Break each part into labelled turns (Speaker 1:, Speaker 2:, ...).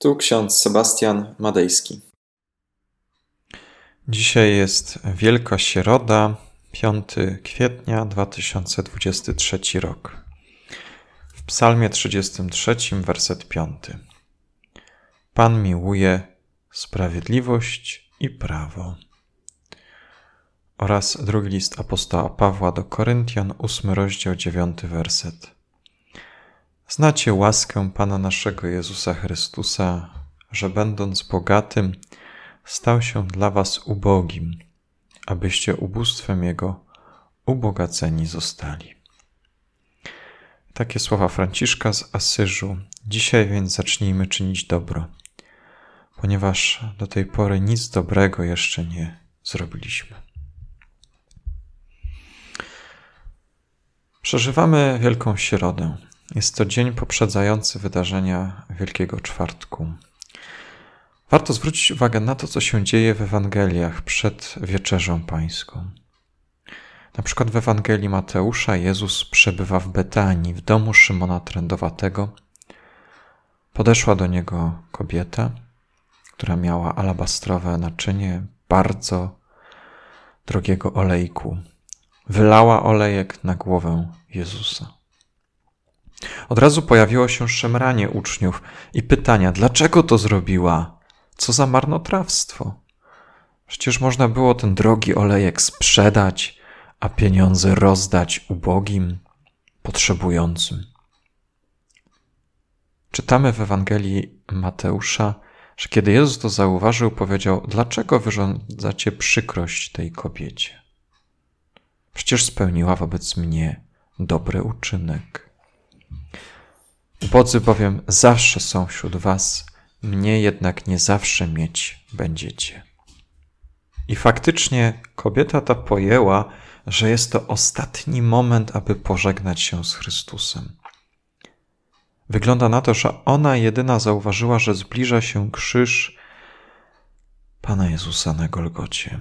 Speaker 1: Tu ksiądz Sebastian Madejski.
Speaker 2: Dzisiaj jest Wielka Środa, 5 kwietnia 2023 rok. W Psalmie 33, werset 5. Pan miłuje sprawiedliwość i prawo. Oraz drugi list apostoła Pawła do Koryntian, 8 rozdział, 9 werset. Znacie łaskę Pana naszego Jezusa Chrystusa, że będąc bogatym, stał się dla was ubogim, abyście ubóstwem Jego ubogaceni zostali. Takie słowa Franciszka z Asyżu. Dzisiaj więc zacznijmy czynić dobro, ponieważ do tej pory nic dobrego jeszcze nie zrobiliśmy. Przeżywamy Wielką Środę. Jest to dzień poprzedzający wydarzenia Wielkiego Czwartku. Warto zwrócić uwagę na to, co się dzieje w Ewangeliach przed wieczerzą pańską. Na przykład w Ewangelii Mateusza Jezus przebywa w Betanii, w domu Szymona Trędowatego. Podeszła do niego kobieta, która miała alabastrowe naczynie bardzo drogiego olejku. Wylała olejek na głowę Jezusa. Od razu pojawiło się szemranie uczniów i pytania: dlaczego to zrobiła? Co za marnotrawstwo? Przecież można było ten drogi olejek sprzedać, a pieniądze rozdać ubogim, potrzebującym. Czytamy w Ewangelii Mateusza, że kiedy Jezus to zauważył, powiedział: Dlaczego wyrządzacie przykrość tej kobiecie? Przecież spełniła wobec mnie dobry uczynek. Ubodzy bowiem zawsze są wśród was, mnie jednak nie zawsze mieć będziecie. I faktycznie kobieta ta pojęła, że jest to ostatni moment, aby pożegnać się z Chrystusem. Wygląda na to, że ona jedyna zauważyła, że zbliża się krzyż Pana Jezusa na Golgocie.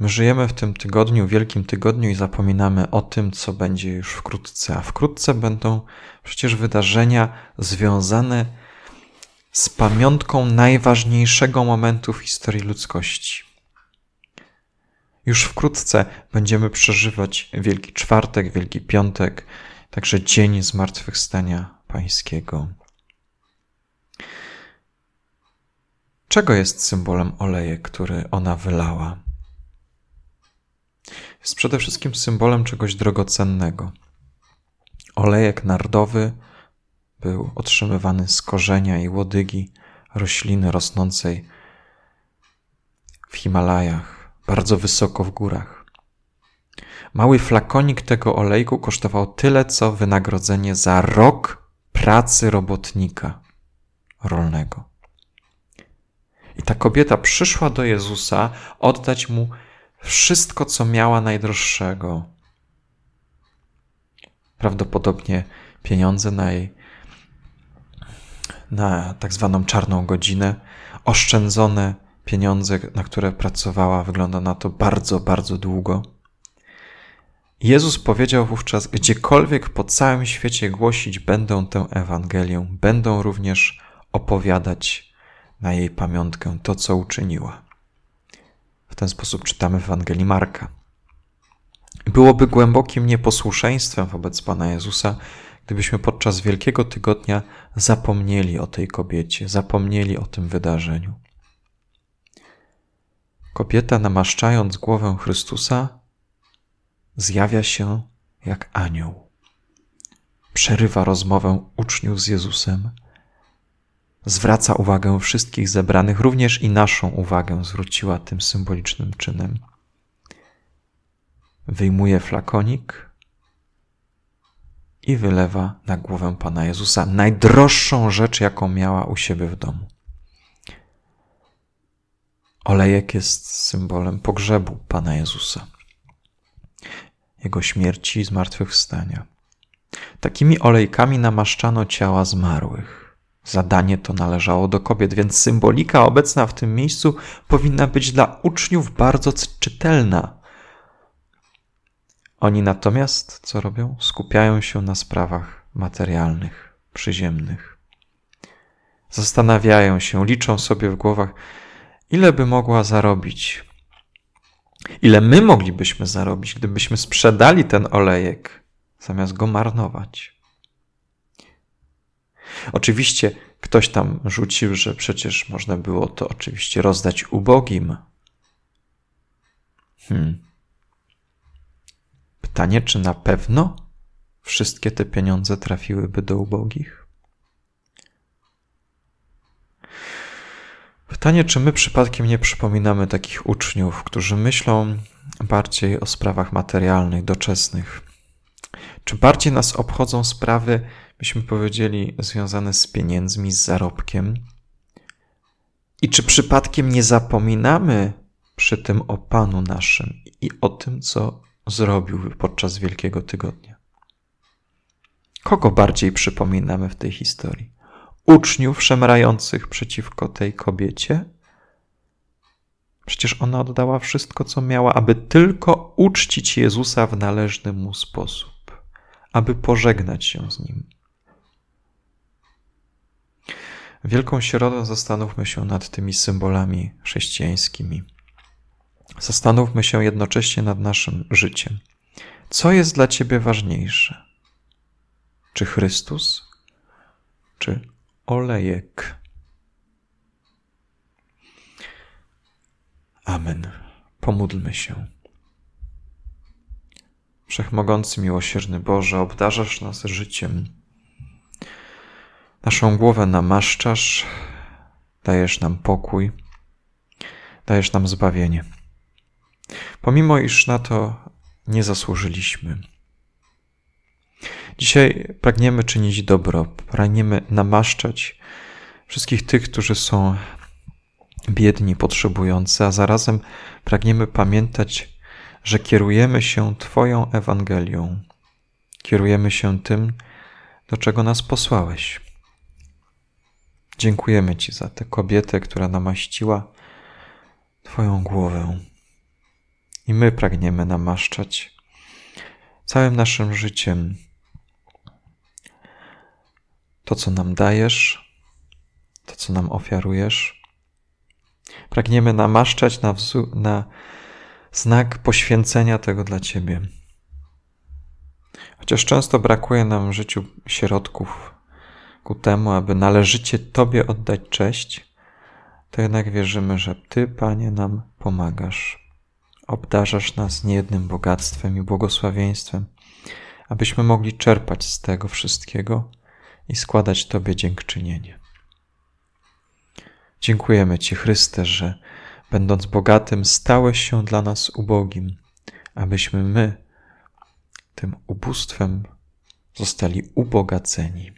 Speaker 2: My żyjemy w tym tygodniu, wielkim tygodniu i zapominamy o tym, co będzie już wkrótce. A wkrótce będą przecież wydarzenia związane z pamiątką najważniejszego momentu w historii ludzkości. Już wkrótce będziemy przeżywać Wielki Czwartek, Wielki Piątek, także Dzień Zmartwychwstania Pańskiego. Czego jest symbolem olejek, który ona wylała? Jest przede wszystkim symbolem czegoś drogocennego. Olejek nardowy był otrzymywany z korzenia i łodygi rośliny rosnącej w Himalajach, bardzo wysoko w górach. Mały flakonik tego olejku kosztował tyle, co wynagrodzenie za rok pracy robotnika rolnego. I ta kobieta przyszła do Jezusa oddać mu wszystko, co miała najdroższego. Prawdopodobnie pieniądze na jej na tak zwaną czarną godzinę, oszczędzone pieniądze, na które pracowała, wygląda na to bardzo, bardzo długo. Jezus powiedział wówczas: Gdziekolwiek po całym świecie głosić będą tę Ewangelię, będą również opowiadać na jej pamiątkę to, co uczyniła ten sposób czytamy w Ewangelii Marka. Byłoby głębokim nieposłuszeństwem wobec Pana Jezusa, gdybyśmy podczas Wielkiego Tygodnia zapomnieli o tej kobiecie, zapomnieli o tym wydarzeniu. Kobieta, namaszczając głowę Chrystusa, zjawia się jak anioł. Przerywa rozmowę uczniów z Jezusem zwraca uwagę wszystkich zebranych, również i naszą uwagę zwróciła tym symbolicznym czynem. Wyjmuje flakonik i wylewa na głowę Pana Jezusa najdroższą rzecz, jaką miała u siebie w domu. Olejek jest symbolem pogrzebu Pana Jezusa, Jego śmierci i zmartwychwstania. Takimi olejkami namaszczano ciała zmarłych. Zadanie to należało do kobiet, więc symbolika obecna w tym miejscu powinna być dla uczniów bardzo czytelna. Oni natomiast co robią? Skupiają się na sprawach materialnych, przyziemnych. Zastanawiają się, liczą sobie w głowach, ile by mogła zarobić. Ile my moglibyśmy zarobić, gdybyśmy sprzedali ten olejek, zamiast go marnować. Oczywiście ktoś tam rzucił, że przecież można było to oczywiście rozdać ubogim. Hmm. Pytanie, czy na pewno wszystkie te pieniądze trafiłyby do ubogich? Pytanie, czy my przypadkiem nie przypominamy takich uczniów, którzy myślą bardziej o sprawach materialnych, doczesnych? Czy bardziej nas obchodzą sprawy, byśmy powiedzieli, związane z pieniędzmi, z zarobkiem? I czy przypadkiem nie zapominamy przy tym o Panu naszym i o tym, co zrobił podczas Wielkiego Tygodnia? Kogo bardziej przypominamy w tej historii? Uczniów szemrających przeciwko tej kobiecie? Przecież ona oddała wszystko, co miała, aby tylko uczcić Jezusa w należny mu sposób, aby pożegnać się z nim. Wielką środę zastanówmy się nad tymi symbolami chrześcijańskimi. Zastanówmy się jednocześnie nad naszym życiem. Co jest dla Ciebie ważniejsze? Czy Chrystus, czy olejek? Amen. Pomódlmy się. Wszechmogący, miłosierny Boże, obdarzasz nas życiem. Naszą głowę namaszczasz, dajesz nam pokój, dajesz nam zbawienie. Pomimo iż na to nie zasłużyliśmy. Dzisiaj pragniemy czynić dobro, pragniemy namaszczać wszystkich tych, którzy są biedni, potrzebujący, a zarazem pragniemy pamiętać, że kierujemy się Twoją Ewangelią, kierujemy się tym, do czego nas posłałeś. Dziękujemy Ci za tę kobietę, która namaściła Twoją głowę. I my pragniemy namaszczać całym naszym życiem to, co nam dajesz, to, co nam ofiarujesz. Pragniemy namaszczać na, na znak poświęcenia tego dla Ciebie. Chociaż często brakuje nam w życiu środków ku temu, aby należycie Tobie oddać cześć, to jednak wierzymy, że Ty, Panie, nam pomagasz. Obdarzasz nas niejednym bogactwem i błogosławieństwem, abyśmy mogli czerpać z tego wszystkiego i składać Tobie dziękczynienie. Dziękujemy Ci, Chryste, że będąc bogatym, stałeś się dla nas ubogim, abyśmy my tym ubóstwem zostali ubogaceni.